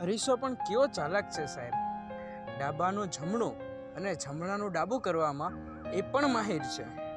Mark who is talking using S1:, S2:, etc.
S1: અરીસો પણ કેવો ચાલાક છે સાહેબ? ડાબાનું જમણું અને જમણાનું ડાબું કરવામાં એ પણ માહિર છે.